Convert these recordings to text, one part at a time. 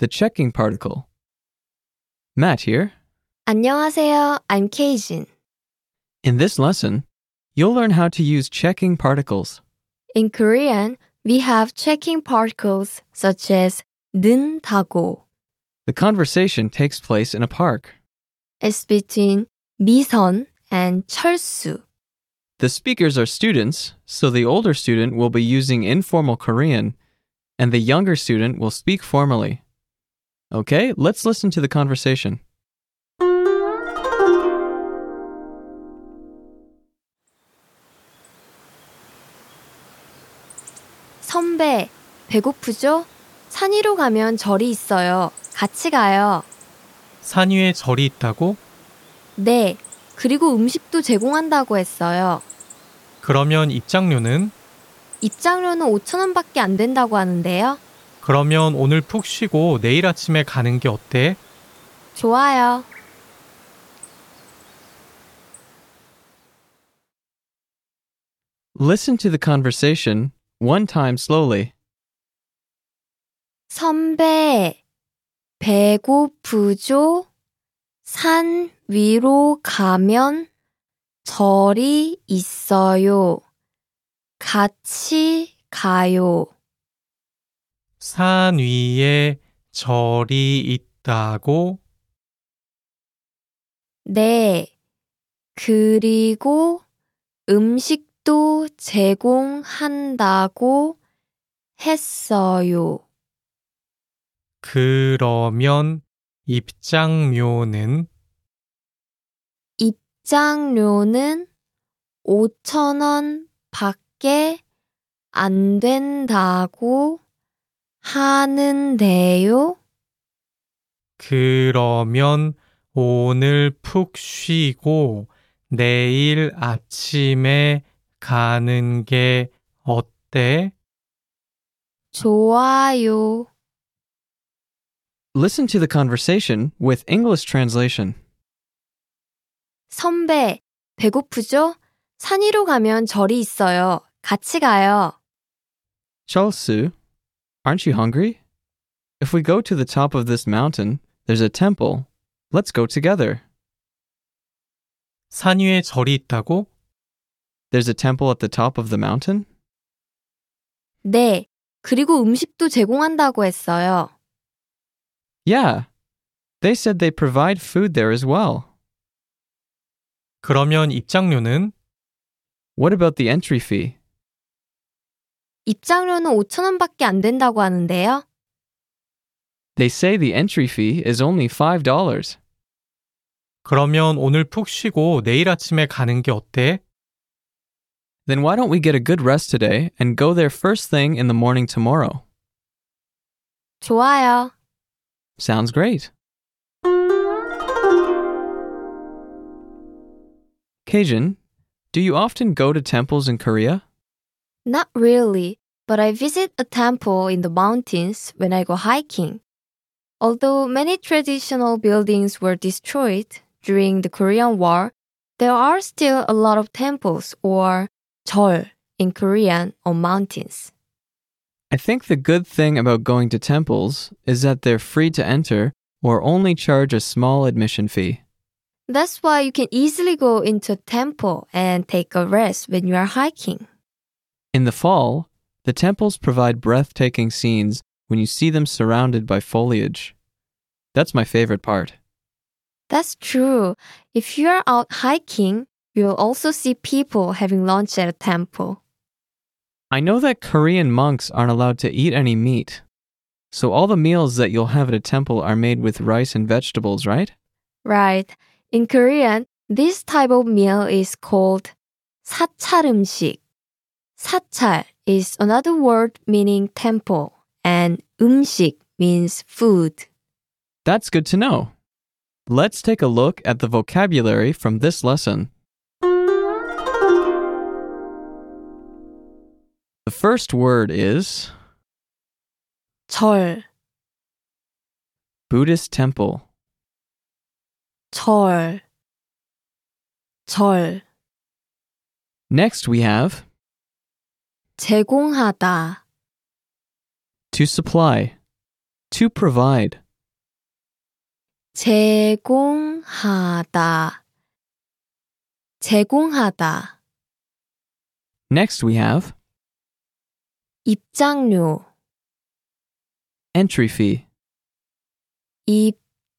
the checking particle. Matt here. 안녕하세요. I'm Keijin. In this lesson, you'll learn how to use checking particles. In Korean, we have checking particles such as 는다고. The conversation takes place in a park. It's between 미선 and 철수. The speakers are students, so the older student will be using informal Korean, and the younger student will speak formally. Okay, let's listen to the conversation. 선배, 배고프죠? 산 위로 가면 절이 있어요. 같이 가요. 산 위에 절이 있다고? 네. 그리고 음식도 제공한다고 했어요. 그러면 입장료는? 입장료는 5,000원밖에 안 된다고 하는데요. 그러면 오늘 푹 쉬고 내일 아침에 가는 게 어때? 좋아요. Listen to the conversation one time slowly. 선배, 배고프죠? 산 위로 가면 절이 있어요. 같이 가요. 산 위에 절이 있다고? 네. 그리고 음식도 제공한다고 했어요. 그러면 입장료는? 입장료는 5,000원 밖에 안 된다고 하는데요. 그러면 오늘 푹 쉬고 내일 아침에 가는 게 어때? 좋아요. Listen to the conversation with English translation. 선배, 배고프죠? 산 위로 가면 절이 있어요. 같이 가요. Chalsu, aren't you hungry? If we go to the top of this mountain, there's a temple. Let's go together. 산 위에 절이 있다고? There's a temple at the top of the mountain? 네. 그리고 음식도 제공한다고 했어요. Yeah. They said they provide food there as well. 그러면 입장료는? What about the entry fee? 입장료는 5,000원밖에 안 된다고 하는데요. They say the entry fee is only $5. 그러면 오늘 푹 쉬고 내일 아침에 가는 게 어때? Then why don't we get a good rest today and go there first thing in the morning tomorrow? 좋아요. Sounds great. Keijin, do you often go to temples in Korea? Not really, but I visit a temple in the mountains when I go hiking. Although many traditional buildings were destroyed during the Korean War, there are still a lot of temples or 절 in Korean on mountains. I think the good thing about going to temples is that they're free to enter or only charge a small admission fee. That's why you can easily go into a temple and take a rest when you are hiking. In the fall, the temples provide breathtaking scenes when you see them surrounded by foliage. That's my favorite part. That's true. If you are out hiking, you will also see people having lunch at a temple. I know that Korean monks aren't allowed to eat any meat. So all the meals that you'll have at a temple are made with rice and vegetables, right? Right. In Korean, this type of meal is called 사찰 음식. 사찰 is another word meaning temple, and 음식 means food. That's good to know. Let's take a look at the vocabulary from this lesson. The first word is 절, Buddhist temple. 절, 절, Next we have 제공하다, to supply. To provide. 제공하다. 제공하다. Next we have 입장료. entry fee.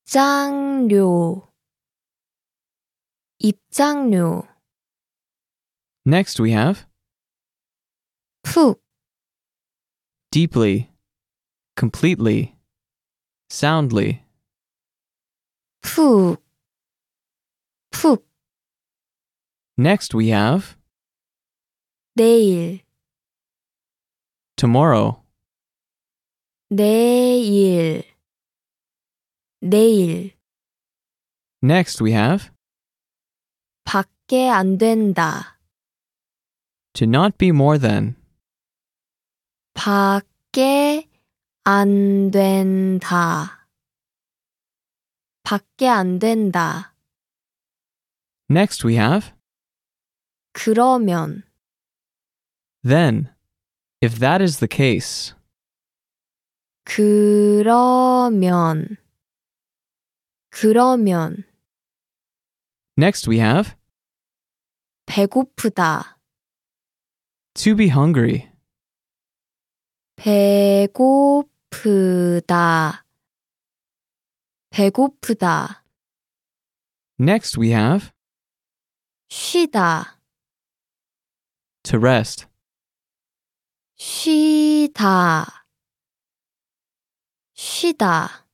입장료. 입장료. Next we have 푹. deeply, completely, soundly. 푹. 푹. Next we have 내일. tomorrow, 내일. 내일. Next we have 밖에 안 된다. to not be more than. 밖에 안 된다. 밖에 안 된다. Next we have 그러면, then. If that is the case. 그러면, 그러면, Next we have 배고프다. to be hungry. 배고프다. 배고프다. Next we have 쉬다. to rest. 쉬다. 쉬다.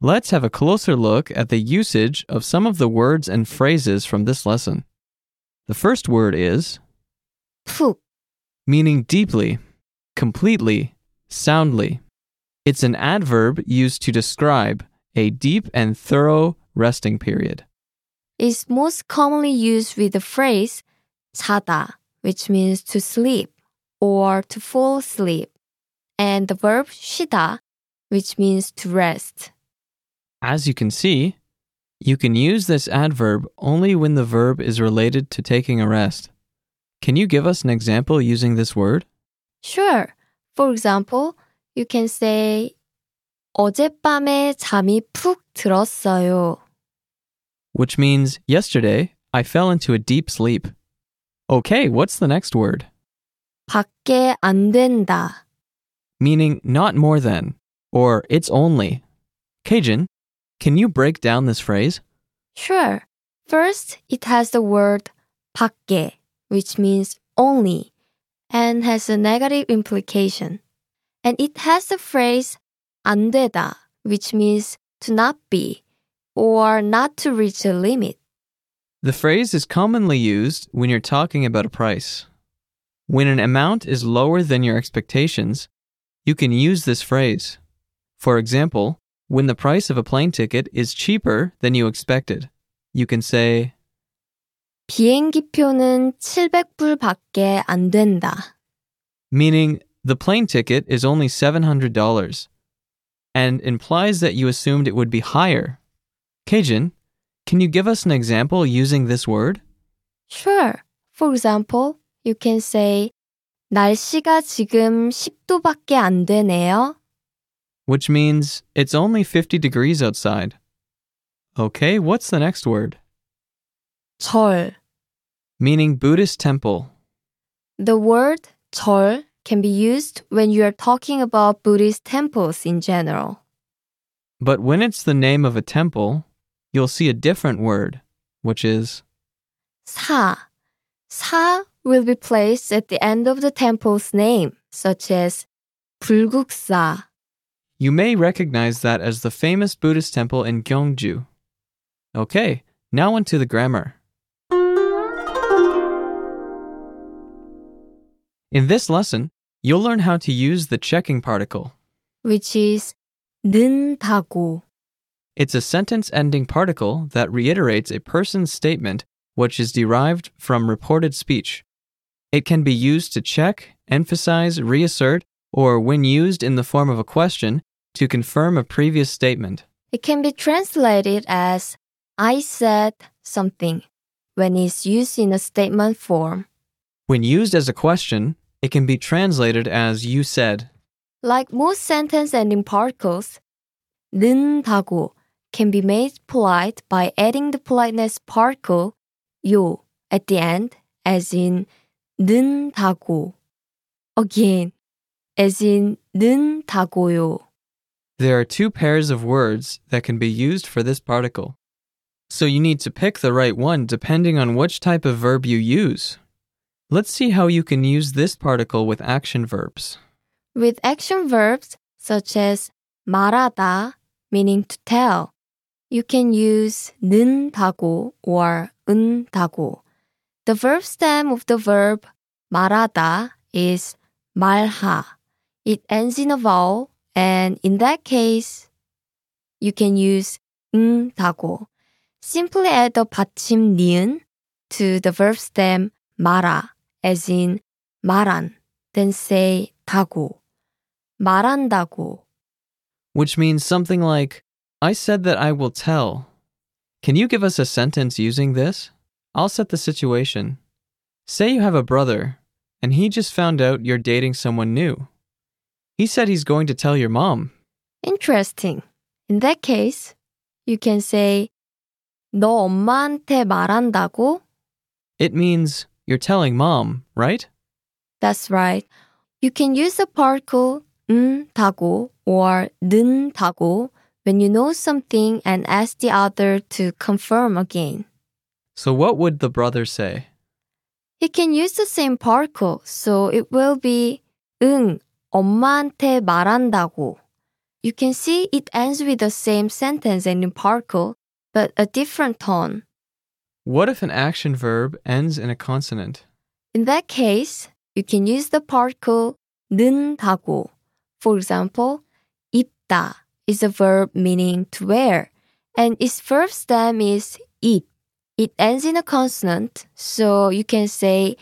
Let's have a closer look at the usage of some of the words and phrases from this lesson. The first word is 푹. meaning deeply, completely, soundly. It's an adverb used to describe a deep and thorough resting period. is most commonly used with the phrase 자다, which means to sleep or to fall asleep, and the verb 쉬다, which means to rest. As you can see, you can use this adverb only when the verb is related to taking a rest. Can you give us an example using this word? Sure. For example, you can say 어젯밤에 잠이 푹 들었어요. Which means yesterday I fell into a deep sleep. Okay, what's the next word? 밖에 안 된다. Meaning not more than or it's only. Keijin, can you break down this phrase? Sure. First, it has the word 밖에, which means only and has a negative implication. And it has the phrase 안 되다, which means to not be, or not to reach a limit. The phrase is commonly used when you're talking about a price. When an amount is lower than your expectations, you can use this phrase. For example, when the price of a plane ticket is cheaper than you expected, you can say, 비행기표는 700불 밖에 안 된다. Meaning, the plane ticket is only $700 and implies that you assumed it would be higher. Keijin, can you give us an example using this word? Sure. For example, you can say, 날씨가 지금 10도밖에 안 되네요. Which means it's only 50 degrees outside. Okay, what's the next word? 절 Meaning Buddhist temple. The word 절 can be used when you are talking about Buddhist temples in general. But when it's the name of a temple, you'll see a different word, which is 사. 사 will be placed at the end of the temple's name, such as 불국사. You may recognize that as the famous Buddhist temple in Gyeongju. Okay, now onto the grammar. In this lesson, you'll learn how to use the checking particle. which is 는다고. It's a sentence ending particle that reiterates a person's statement which is derived from reported speech. It can be used to check, emphasize, reassert, or when used in the form of a question, to confirm a previous statement. It can be translated as I said something when it's used in a statement form. When used as a question, it can be translated as you said. Like most sentence ending particles, 는다고 can be made polite by adding the politeness particle 요 at the end, as in 는다고. Again, as in 는다고요. There are two pairs of words that can be used for this particle. So you need to pick the right one depending on which type of verb you use. Let's see how you can use this particle with action verbs. With action verbs such as 말하다, meaning to tell, you can use 는다고 or 은다고. The verb stem of the verb 말하다 is 말하. It ends in a vowel, and in that case, you can use 응다고. Simply add the 받침 니은 to the verb stem 말하, as in 말한, then say 다고. 말한다고. which means something like, I said that I will tell. Can you give us a sentence using this? I'll set the situation. Say you have a brother, and he just found out you're dating someone new. He said he's going to tell your mom. Interesting. In that case, you can say 너 엄마한테 말한다고? It means you're telling mom, right? That's right. You can use the particle 은다고 or 는다고 when you know something and ask the other to confirm again. So, what would the brother say? He can use the same particle, so it will be 응, 엄마한테 말한다고. You can see it ends with the same sentence ending particle, but a different tone. What if an action verb ends in a consonant? In that case, you can use the particle 는다고. For example, 입다 is a verb meaning to wear, and its verb stem is 입. It ends in a consonant, so you can say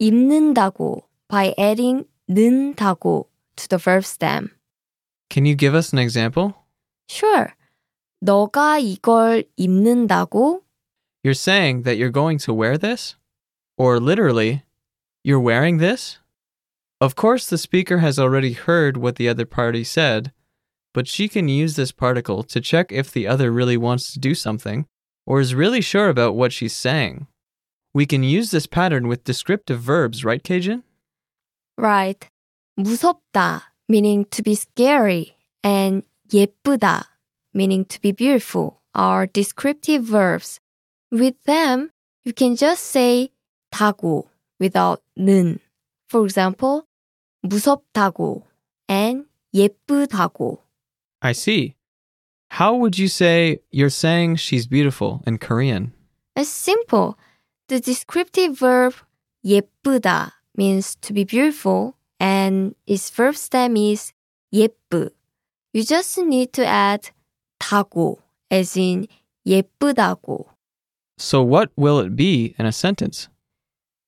입는다고 by adding 는다고 to the verb stem. Can you give us an example? Sure. 너가 이걸 입는다고? you're saying that you're going to wear this? Or literally, you're wearing this? Of course, the speaker has already heard what the other party said, but she can use this particle to check if the other really wants to do something or is really sure about what she's saying. We can use this pattern with descriptive verbs, right, Keijin? Right. 무섭다, meaning to be scary, and 예쁘다, meaning to be beautiful, are descriptive verbs With them, you can just say 다고 without 는. For example, 무섭다고 and 예쁘다고. I see. How would you say you're saying she's beautiful in Korean? It's simple. The descriptive verb 예쁘다 means to be beautiful and its verb stem is 예쁘. You just need to add 다고 as in 예쁘다고. So, what will it be in a sentence?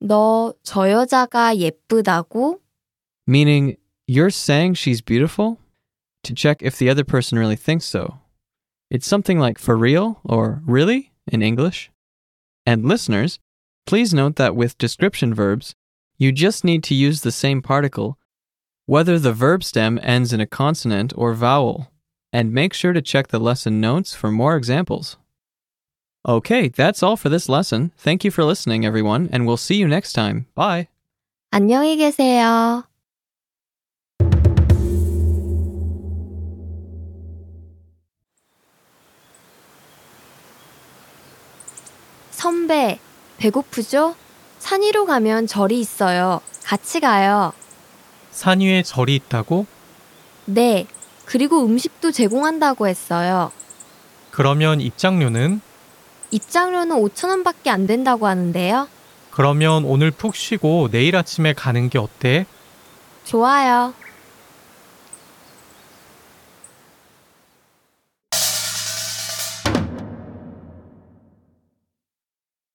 너 저 여자가 예쁘다고? Meaning, you're saying she's beautiful? To check if the other person really thinks so. It's something like for real or really in English. And listeners, please note that with description verbs, you just need to use the same particle, whether the verb stem ends in a consonant or vowel, and make sure to check the lesson notes for more examples. Okay, that's all for this lesson. Thank you for listening, everyone, and we'll see you next time. Bye. 안녕히 계세요. 선배, 배고프죠? 산 위로 가면 절이 있어요. 같이 가요. 산 위에 절이 있다고? 네. 그리고 음식도 제공한다고 했어요. 그러면 입장료는? 입장료는 5,000원밖에 안 된다고 하는데요. 그러면 오늘 푹 쉬고 내일 아침에 가는 게 어때? 좋아요.